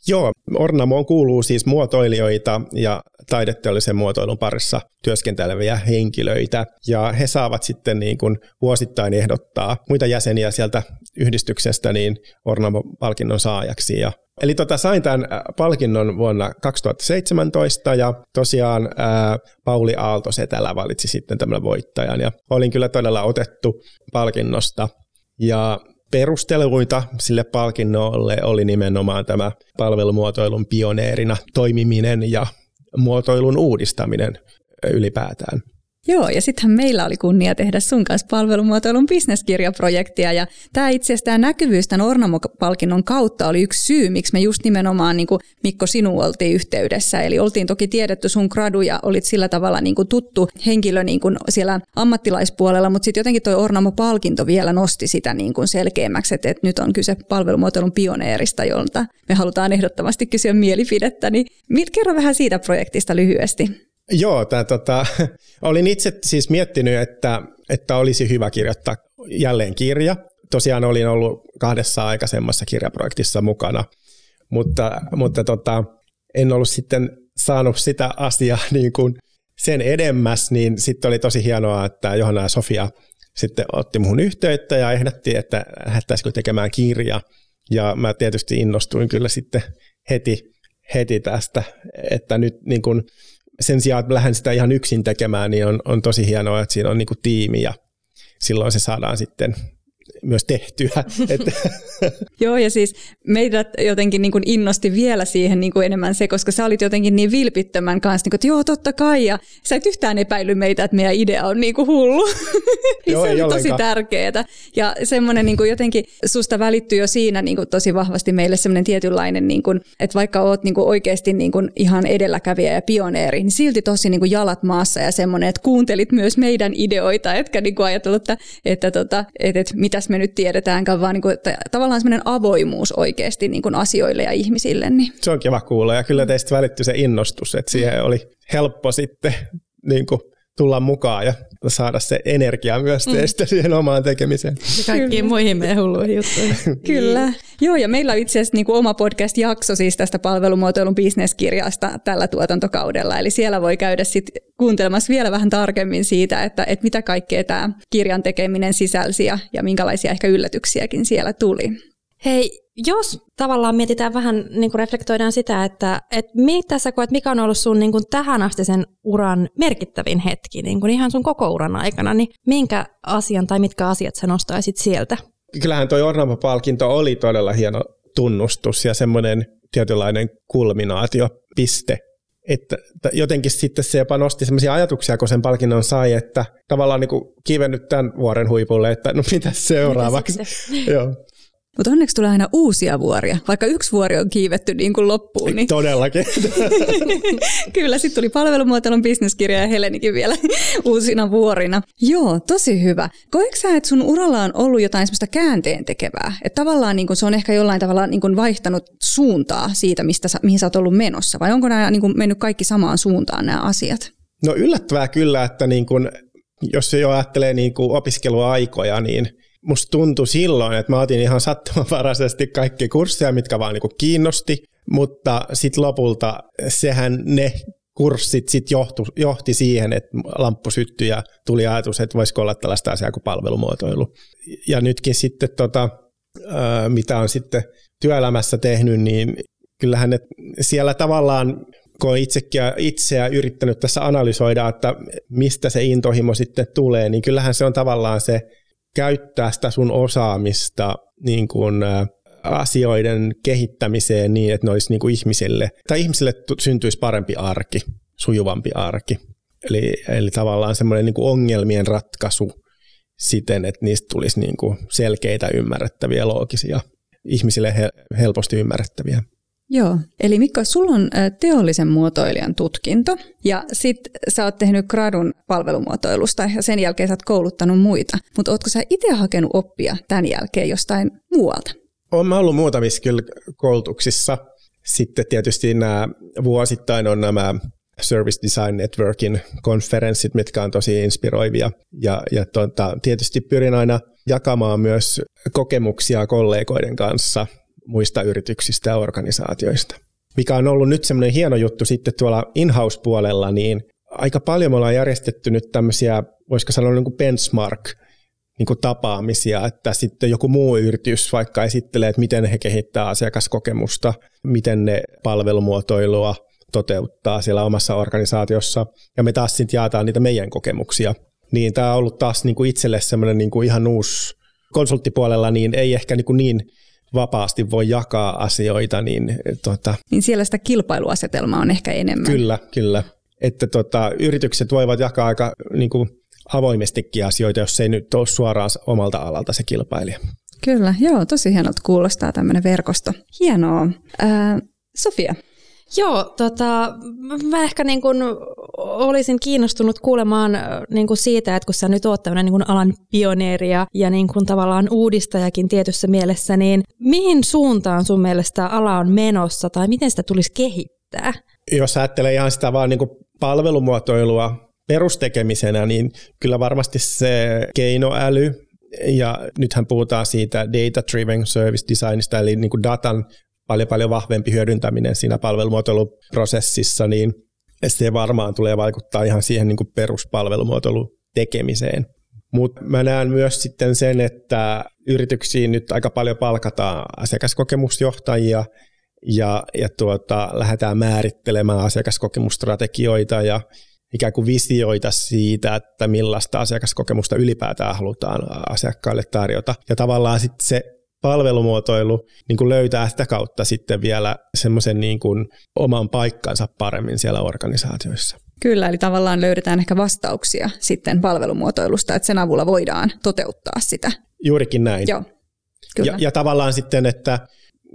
Joo, Ornamoon kuuluu siis muotoilijoita ja taideteollisen muotoilun parissa työskenteleviä henkilöitä. Ja he saavat sitten niin kuin vuosittain ehdottaa muita jäseniä sieltä yhdistyksestä niin Ornamo-palkinnon saajaksi. Ja Eli tota, sain tämän palkinnon vuonna 2017 ja tosiaan ää, Pauli Aalto Setälä valitsi sitten tämän voittajan ja olin kyllä todella otettu palkinnosta. Ja perusteluita sille palkinnolle oli nimenomaan tämä palvelumuotoilun pioneerina toimiminen ja muotoilun uudistaminen ylipäätään. Joo, ja sittenhän meillä oli kunnia tehdä sun kanssa palvelumuotoilun bisneskirjaprojektia, ja tämä itse asiassa tämä näkyvyys tämän Ornamo-palkinnon kautta oli yksi syy, miksi me just nimenomaan niin kuin Mikko sinun oltiin yhteydessä, eli oltiin toki tiedetty sun gradu ja olit sillä tavalla niin kuin tuttu henkilö niin kuin siellä ammattilaispuolella, mutta sitten jotenkin tuo Ornamo-palkinto vielä nosti sitä niin kuin selkeämmäksi, että, että nyt on kyse palvelumuotoilun pioneerista, jolta me halutaan ehdottomasti kysyä mielipidettä, niin kerro vähän siitä projektista lyhyesti. Joo, tää, tota, olin itse siis miettinyt, että, että olisi hyvä kirjoittaa jälleen kirja. Tosiaan olin ollut kahdessa aikaisemmassa kirjaprojektissa mukana, mutta, mutta tota, en ollut sitten saanut sitä asiaa niin kuin sen edemmäs, niin sitten oli tosi hienoa, että Johanna ja Sofia sitten otti muhun yhteyttä ja ehdotti, että lähdettäisikö tekemään kirja. Ja mä tietysti innostuin kyllä sitten heti, heti tästä, että nyt niin kuin sen sijaan, että lähden sitä ihan yksin tekemään, niin on, on tosi hienoa, että siinä on niin kuin tiimi ja silloin se saadaan sitten myös tehtyä. Joo, ja siis meidät jotenkin niin kuin innosti vielä siihen niin kuin enemmän se, koska sä olit jotenkin niin vilpittömän kanssa, niin kuin, että joo, totta kai, ja sä et yhtään epäily meitä, että meidän idea on niin kuin hullu. joo, se oli tosi tärkeää. Ja semmoinen niin kuin jotenkin, susta välittyy jo siinä niin kuin tosi vahvasti meille semmoinen tietynlainen, niin kuin, että vaikka oot niin kuin oikeasti niin kuin ihan edelläkävijä ja pioneeri, niin silti tosi niin kuin jalat maassa ja semmoinen, että kuuntelit myös meidän ideoita, etkä niin kuin ajatellut, että, että, tota, että, että mitäs me nyt tiedetäänkään, vaan niin kuin, että tavallaan semmoinen avoimuus oikeasti niin kuin asioille ja ihmisille. Niin. Se on kiva kuulla ja kyllä teistä välittyi se innostus, että siihen oli helppo sitten niin kuin tulla mukaan ja saada se energia myös mm. teistä mm. siihen omaan tekemiseen. Ja kaikkiin muihin meidän hulluihin juttuihin. Kyllä. Joo, ja meillä on itse asiassa niin kuin oma podcast-jakso siis tästä palvelumuotoilun bisneskirjasta tällä tuotantokaudella. Eli siellä voi käydä sitten kuuntelemassa vielä vähän tarkemmin siitä, että, että mitä kaikkea tämä kirjan tekeminen sisälsi ja, ja minkälaisia ehkä yllätyksiäkin siellä tuli. Hei, jos tavallaan mietitään vähän, niin kuin reflektoidaan sitä, että, että mitä sä koet, mikä on ollut sun niin kuin tähän asti sen uran merkittävin hetki, niin kuin ihan sun koko uran aikana, niin minkä asian tai mitkä asiat sä nostaisit sieltä? Kyllähän tuo Ornamo-palkinto oli todella hieno tunnustus ja semmoinen tietynlainen kulminaatiopiste että jotenkin sitten se jopa nosti sellaisia ajatuksia, kun sen palkinnon sai, että tavallaan niin kivennyt tämän vuoren huipulle, että no mitä seuraavaksi. Mitä Joo. Mutta onneksi tulee aina uusia vuoria, vaikka yksi vuori on kiivetty niin kuin loppuun. Niin... Todellakin. Kyllä, sitten tuli palvelumuotoilun bisneskirja ja Helenikin vielä uusina vuorina. Joo, tosi hyvä. Koetko sä, että sun uralla on ollut jotain semmoista käänteen tekevää? Että tavallaan niin kuin se on ehkä jollain tavalla niin kuin vaihtanut suuntaa siitä, mistä sä, mihin sä oot ollut menossa? Vai onko nämä niin kuin mennyt kaikki samaan suuntaan nämä asiat? No yllättävää kyllä, että niin kuin, jos se jo ajattelee niin kuin opiskeluaikoja, niin – musta tuntui silloin, että mä otin ihan sattumanvaraisesti kaikki kursseja, mitkä vaan niinku kiinnosti, mutta sitten lopulta sehän ne kurssit sit johtu, johti siihen, että lamppu syttyi ja tuli ajatus, että voisiko olla tällaista asiaa kuin palvelumuotoilu. Ja nytkin sitten, tota, mitä on sitten työelämässä tehnyt, niin kyllähän siellä tavallaan, kun itsekin itseä yrittänyt tässä analysoida, että mistä se intohimo sitten tulee, niin kyllähän se on tavallaan se käyttää sitä sun osaamista niin kuin, asioiden kehittämiseen niin, että ne olisi niin kuin ihmisille, tai ihmisille syntyisi parempi arki, sujuvampi arki. Eli, eli tavallaan semmoinen niin kuin ongelmien ratkaisu siten, että niistä tulisi niin kuin selkeitä, ymmärrettäviä, loogisia, ihmisille he, helposti ymmärrettäviä. Joo, eli Mikko, sulla on teollisen muotoilijan tutkinto ja sitten sä oot tehnyt gradun palvelumuotoilusta ja sen jälkeen sä oot kouluttanut muita. Mutta ootko sä itse hakenut oppia tämän jälkeen jostain muualta? Olen mä ollut muutamissa kyllä koulutuksissa. Sitten tietysti nämä vuosittain on nämä Service Design Networkin konferenssit, mitkä on tosi inspiroivia. Ja, ja tuota, tietysti pyrin aina jakamaan myös kokemuksia kollegoiden kanssa muista yrityksistä ja organisaatioista. Mikä on ollut nyt semmoinen hieno juttu sitten tuolla in-house-puolella, niin aika paljon me ollaan järjestetty nyt tämmöisiä, voisiko sanoa niin kuin benchmark niin kuin tapaamisia, että sitten joku muu yritys vaikka esittelee, että miten he kehittää asiakaskokemusta, miten ne palvelumuotoilua toteuttaa siellä omassa organisaatiossa, ja me taas sitten jaetaan niitä meidän kokemuksia. Niin tämä on ollut taas niin kuin itselle semmoinen niin kuin ihan uusi konsulttipuolella, niin ei ehkä niin, kuin niin vapaasti voi jakaa asioita. Niin, tota, niin siellä sitä kilpailuasetelmaa on ehkä enemmän. Kyllä, kyllä. Että tota, yritykset voivat jakaa aika niin kuin avoimestikin asioita, jos ei nyt ole suoraan omalta alalta se kilpailija. Kyllä, joo, tosi hienolta kuulostaa tämmöinen verkosto. Hienoa. Ää, Sofia, Joo, tota, mä ehkä niin kun olisin kiinnostunut kuulemaan niin kun siitä, että kun sä nyt oot tämmöinen niin alan pioneeri ja, ja niin kun tavallaan uudistajakin tietyssä mielessä, niin mihin suuntaan sun mielestä ala on menossa tai miten sitä tulisi kehittää? Jos ajattelee ihan sitä vaan niin palvelumuotoilua perustekemisenä, niin kyllä varmasti se keinoäly, ja nythän puhutaan siitä data-driven service designista, eli niin kuin datan paljon paljon vahvempi hyödyntäminen siinä palvelumuotoiluprosessissa, niin se varmaan tulee vaikuttaa ihan siihen niin kuin peruspalvelumuotoilun tekemiseen. Mutta mä näen myös sitten sen, että yrityksiin nyt aika paljon palkataan asiakaskokemusjohtajia ja, ja tuota, lähdetään määrittelemään asiakaskokemusstrategioita ja ikään kuin visioita siitä, että millaista asiakaskokemusta ylipäätään halutaan asiakkaille tarjota. Ja tavallaan sitten se palvelumuotoilu niin kuin löytää sitä kautta sitten vielä semmoisen niin kuin oman paikkansa paremmin siellä organisaatioissa. Kyllä, eli tavallaan löydetään ehkä vastauksia sitten palvelumuotoilusta, että sen avulla voidaan toteuttaa sitä. Juurikin näin. Joo, kyllä. Ja, ja tavallaan sitten, että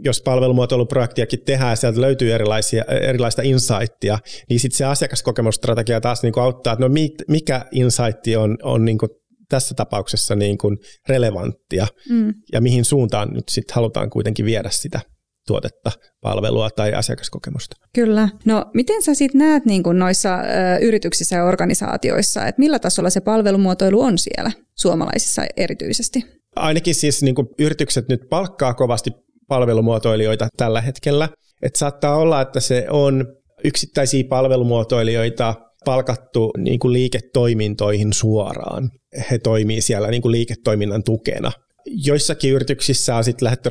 jos palvelumuotoiluprojektiakin tehdään ja sieltä löytyy erilaisia, erilaista insightia, niin sitten se asiakaskokemusstrategia taas niin kuin auttaa, että no mikä insightti on, on niin kuin tässä tapauksessa niin kuin relevanttia mm. ja mihin suuntaan nyt sitten halutaan kuitenkin viedä sitä tuotetta, palvelua tai asiakaskokemusta. Kyllä. No miten sä sitten näet niin kuin noissa ö, yrityksissä ja organisaatioissa, että millä tasolla se palvelumuotoilu on siellä suomalaisissa erityisesti? Ainakin siis niin kuin yritykset nyt palkkaa kovasti palvelumuotoilijoita tällä hetkellä. Et saattaa olla, että se on yksittäisiä palvelumuotoilijoita palkattu niin kuin liiketoimintoihin suoraan. He toimii siellä niin kuin liiketoiminnan tukena. Joissakin yrityksissä on sitten lähdetty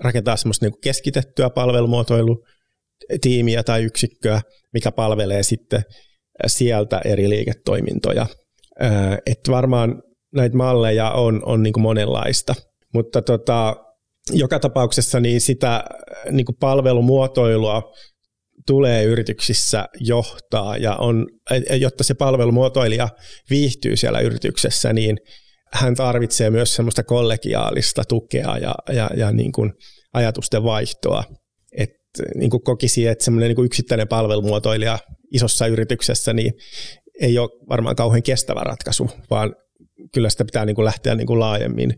rakentaa semmoista niin kuin keskitettyä palvelumuotoilutiimiä tai yksikköä, mikä palvelee sitten sieltä eri liiketoimintoja. Et varmaan näitä malleja on, on niin kuin monenlaista, mutta tota, joka tapauksessa niin sitä niin kuin palvelumuotoilua tulee yrityksissä johtaa ja on, jotta se palvelumuotoilija viihtyy siellä yrityksessä, niin hän tarvitsee myös semmoista kollegiaalista tukea ja, ja, ja niin kuin ajatusten vaihtoa. Et niin kuin kokisi, että semmoinen niin yksittäinen palvelumuotoilija isossa yrityksessä niin ei ole varmaan kauhean kestävä ratkaisu, vaan kyllä sitä pitää niin kuin lähteä niin kuin laajemmin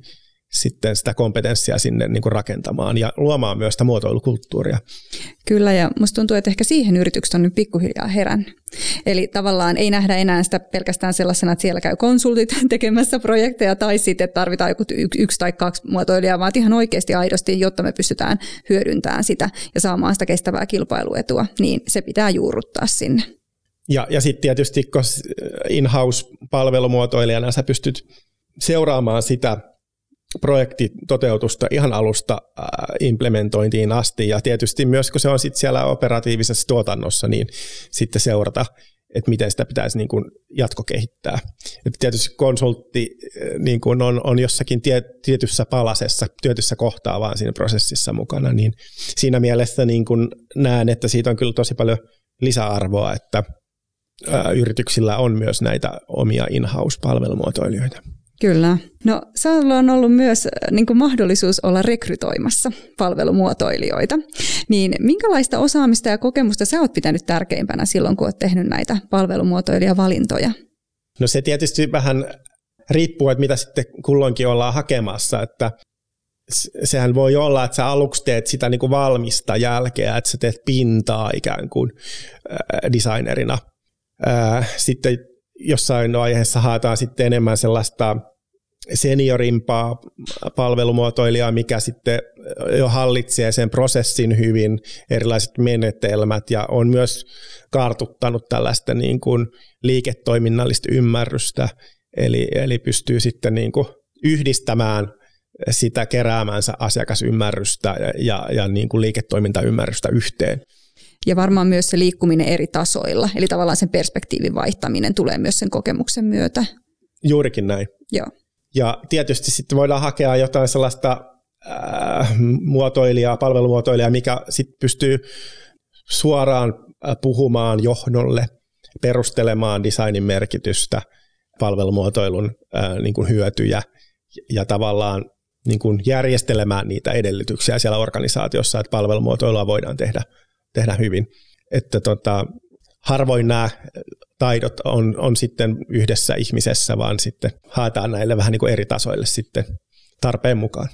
sitten sitä kompetenssia sinne niin kuin rakentamaan ja luomaan myös sitä muotoilukulttuuria. Kyllä, ja musta tuntuu, että ehkä siihen yritykset on nyt pikkuhiljaa herännyt. Eli tavallaan ei nähdä enää sitä pelkästään sellaisena, että siellä käy konsultit tekemässä projekteja tai sitten, että tarvitaan joku yksi tai kaksi muotoilijaa, vaan ihan oikeasti aidosti, jotta me pystytään hyödyntämään sitä ja saamaan sitä kestävää kilpailuetua, niin se pitää juurruttaa sinne. Ja, ja sitten tietysti, kun in-house-palvelumuotoilijana sä pystyt seuraamaan sitä projektitoteutusta ihan alusta äh, implementointiin asti ja tietysti myös kun se on sit siellä operatiivisessa tuotannossa, niin sitten seurata, että miten sitä pitäisi niin kuin jatkokehittää. Et tietysti konsultti äh, niin kuin on, on jossakin tie, tietyssä palasessa, tietyssä kohtaa vaan siinä prosessissa mukana, niin siinä mielessä niin kuin näen, että siitä on kyllä tosi paljon lisäarvoa, että ää, äh, yrityksillä on myös näitä omia in-house-palvelumuotoilijoita. Kyllä. No sinulla on ollut myös äh, niin kuin mahdollisuus olla rekrytoimassa palvelumuotoilijoita. Niin minkälaista osaamista ja kokemusta sä oot pitänyt tärkeimpänä silloin, kun oot tehnyt näitä palvelumuotoilijavalintoja? No se tietysti vähän riippuu, että mitä sitten kulloinkin ollaan hakemassa, että sehän voi olla, että sä aluksi teet sitä niin kuin valmista jälkeä, että sä teet pintaa ikään kuin äh, designerina. Äh, sitten jossain vaiheessa haetaan sitten enemmän sellaista seniorimpaa palvelumuotoilijaa, mikä sitten jo hallitsee sen prosessin hyvin, erilaiset menetelmät ja on myös kartuttanut tällaista niin kuin liiketoiminnallista ymmärrystä, eli, eli pystyy sitten niin kuin yhdistämään sitä keräämänsä asiakasymmärrystä ja, ja, ja niin kuin liiketoimintaymmärrystä yhteen. Ja varmaan myös se liikkuminen eri tasoilla, eli tavallaan sen perspektiivin vaihtaminen tulee myös sen kokemuksen myötä. Juurikin näin. Joo. Ja tietysti sitten voidaan hakea jotain sellaista äh, muotoilijaa, palvelumuotoilijaa, mikä sitten pystyy suoraan äh, puhumaan johdolle, perustelemaan designin merkitystä, palvelumuotoilun äh, niin kuin hyötyjä ja tavallaan niin kuin järjestelemään niitä edellytyksiä siellä organisaatiossa, että palvelumuotoilua voidaan tehdä, tehdä hyvin. Että tota, harvoin nämä taidot on, on sitten yhdessä ihmisessä, vaan sitten haetaan näille vähän niin kuin eri tasoille sitten tarpeen mukaan.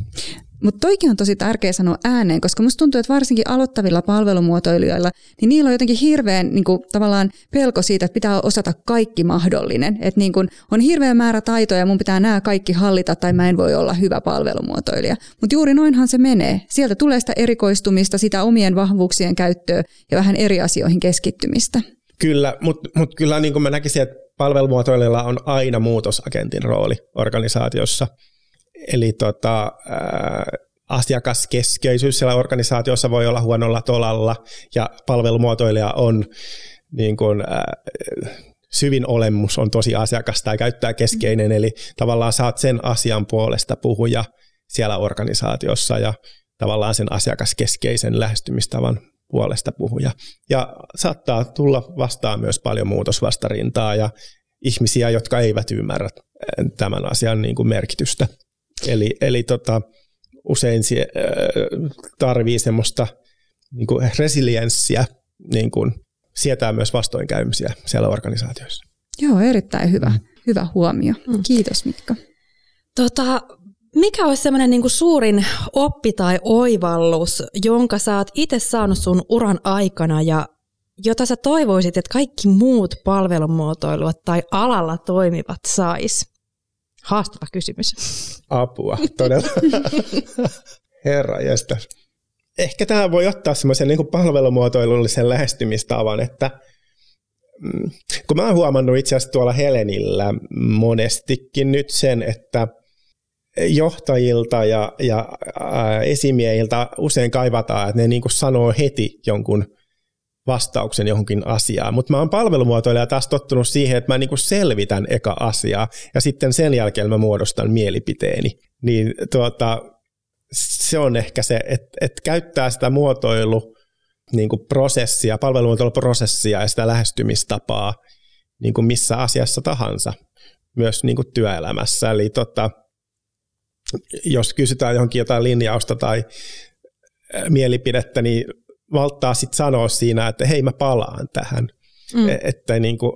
Mutta toikin on tosi tärkeä sanoa ääneen, koska musta tuntuu, että varsinkin aloittavilla palvelumuotoilijoilla, niin niillä on jotenkin hirveän niin tavallaan pelko siitä, että pitää osata kaikki mahdollinen. Että niin on hirveä määrä taitoja ja mun pitää nämä kaikki hallita tai mä en voi olla hyvä palvelumuotoilija. Mutta juuri noinhan se menee. Sieltä tulee sitä erikoistumista, sitä omien vahvuuksien käyttöä ja vähän eri asioihin keskittymistä. Kyllä, mutta mut kyllä niin kuin mä näkisin, että palvelumuotoilijalla on aina muutosagentin rooli organisaatiossa – Eli tota, ää, asiakaskeskeisyys siellä organisaatiossa voi olla huonolla tolalla ja palvelumuotoilija on niin kuin, ää, syvin olemus on tosi asiakas tai käyttää keskeinen, eli tavallaan saat sen asian puolesta puhuja siellä organisaatiossa ja tavallaan sen asiakaskeskeisen lähestymistavan puolesta puhuja. Ja saattaa tulla vastaan myös paljon muutosvastarintaa ja ihmisiä, jotka eivät ymmärrä tämän asian niin kuin merkitystä. Eli, eli tota, usein sie, äh, tarvii semmoista niin kuin resilienssiä niin kuin sietää myös vastoinkäymisiä siellä organisaatioissa. Joo, erittäin hyvä, hyvä huomio. Mm. Kiitos Mikko. Tota, mikä olisi semmoinen niin suurin oppi tai oivallus, jonka sä oot itse saanut sun uran aikana ja jota sä toivoisit, että kaikki muut palvelumuotoilua tai alalla toimivat sais? Haastava kysymys. Apua, todella. Herra jästäs. Ehkä tämä voi ottaa semmoisen niin palvelumuotoilullisen lähestymistavan, että mm, kun mä oon huomannut itse asiassa tuolla Helenillä monestikin nyt sen, että johtajilta ja, ja esimiehiltä usein kaivataan, että ne niin sanoo heti jonkun vastauksen johonkin asiaan. Mutta mä oon palvelumuotoilija taas tottunut siihen, että mä niinku selvitän eka asiaa ja sitten sen jälkeen mä muodostan mielipiteeni. Niin tuota, se on ehkä se, että et käyttää sitä muotoilu niin kuin prosessia, palvelumuotoiluprosessia ja sitä lähestymistapaa niin kuin missä asiassa tahansa, myös niin kuin työelämässä. Eli tota, jos kysytään johonkin jotain linjausta tai mielipidettä, niin valtaa sitten sanoa siinä, että hei mä palaan tähän, mm. E, että niin kuin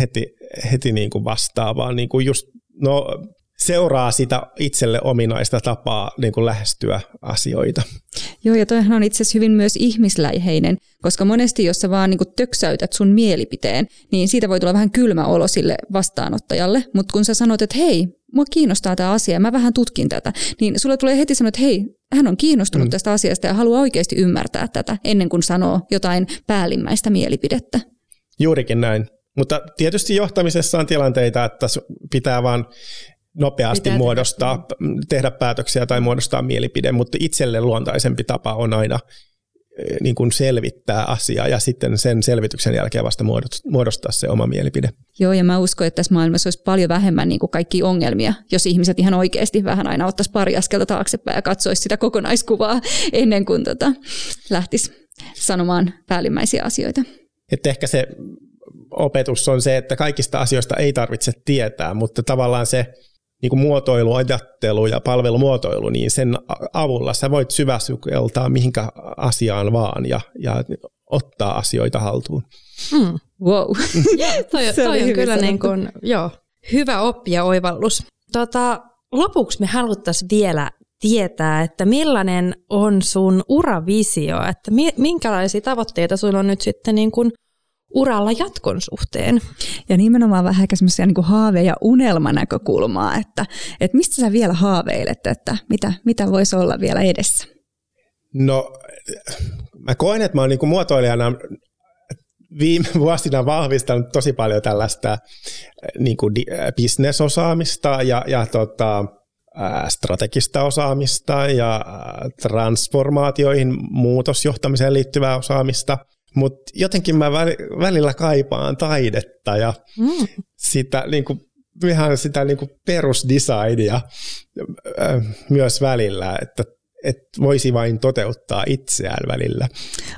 heti, heti niin kuin vastaa, vaan niin kuin just no, seuraa sitä itselle ominaista tapaa niin kuin lähestyä asioita. Joo, ja toihan on itse asiassa hyvin myös ihmisläiheinen, koska monesti jos sä vaan niin kuin töksäytät sun mielipiteen, niin siitä voi tulla vähän kylmä olo sille vastaanottajalle, mutta kun sä sanot, että hei, mua kiinnostaa tämä asia, mä vähän tutkin tätä, niin sulle tulee heti sanoa, että hei, hän on kiinnostunut mm. tästä asiasta ja haluaa oikeasti ymmärtää tätä ennen kuin sanoo jotain päällimmäistä mielipidettä. Juurikin näin. Mutta tietysti johtamisessa on tilanteita, että pitää vaan nopeasti pitää muodostaa, tehdä. tehdä päätöksiä tai muodostaa mielipide, mutta itselle luontaisempi tapa on aina Eh, niin kuin selvittää asiaa ja sitten sen selvityksen jälkeen vasta muodostaa se oma mielipide. Joo, ja mä uskon, että tässä maailmassa olisi paljon vähemmän niin kuin kaikki ongelmia, jos ihmiset ihan oikeasti vähän aina ottaisi pari askelta taaksepäin ja katsoisi sitä kokonaiskuvaa ennen kuin tota, lähtisi sanomaan päällimmäisiä asioita. Että ehkä se opetus on se, että kaikista asioista ei tarvitse tietää, mutta tavallaan se niin kuin muotoiluajattelu ja palvelumuotoilu, niin sen avulla sä voit syväsukeltaa mihinkä asiaan vaan ja, ja ottaa asioita haltuun. Mm. Wow. toi, toi on kyllä niin kuin, joo, hyvä oppi ja oivallus. Tota, lopuksi me haluttaisiin vielä tietää, että millainen on sun uravisio, että minkälaisia tavoitteita sulla on nyt sitten niin kuin uralla jatkon suhteen. Ja nimenomaan vähän semmoisia niin haave- ja unelmanäkökulmaa, että, että mistä sä vielä haaveilet, että mitä, mitä voisi olla vielä edessä? No mä koen, että mä oon niin muotoilijana viime vuosina vahvistanut tosi paljon tällaista niin kuin bisnesosaamista ja, ja tota, strategista osaamista ja transformaatioihin, muutosjohtamiseen liittyvää osaamista – mutta jotenkin mä välillä kaipaan taidetta ja mm. sitä, niin kuin, ihan sitä niin kuin perusdesignia myös välillä, että et voisi vain toteuttaa itseään välillä.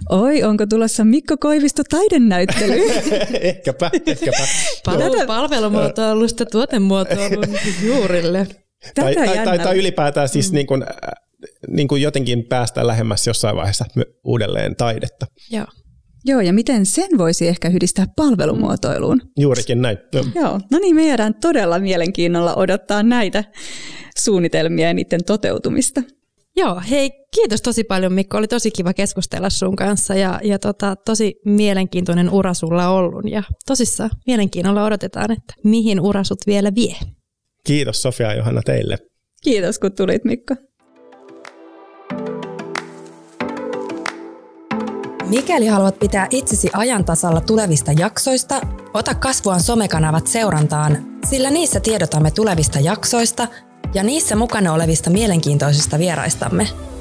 Oi, onko tulossa Mikko Koivisto taidenäyttely? ehkäpä, ehkäpä. Palvelu, palvelumuotoilusta tuotemuotoilun juurille. tai, tai, tai, tai ylipäätään siis mm. niin kuin, niin kuin jotenkin päästä lähemmäs jossain vaiheessa uudelleen taidetta. Joo. Joo, ja miten sen voisi ehkä yhdistää palvelumuotoiluun? Juurikin näin. Joo. Joo. No niin, me jäädään todella mielenkiinnolla odottaa näitä suunnitelmia ja niiden toteutumista. Joo, hei, kiitos tosi paljon Mikko. Oli tosi kiva keskustella sun kanssa ja, ja tota, tosi mielenkiintoinen ura sulla ollut. Ja tosissaan mielenkiinnolla odotetaan, että mihin ura sut vielä vie. Kiitos Sofia ja Johanna teille. Kiitos kun tulit Mikko. Mikäli haluat pitää itsesi ajan tasalla tulevista jaksoista, ota kasvuan somekanavat seurantaan, sillä niissä tiedotamme tulevista jaksoista ja niissä mukana olevista mielenkiintoisista vieraistamme –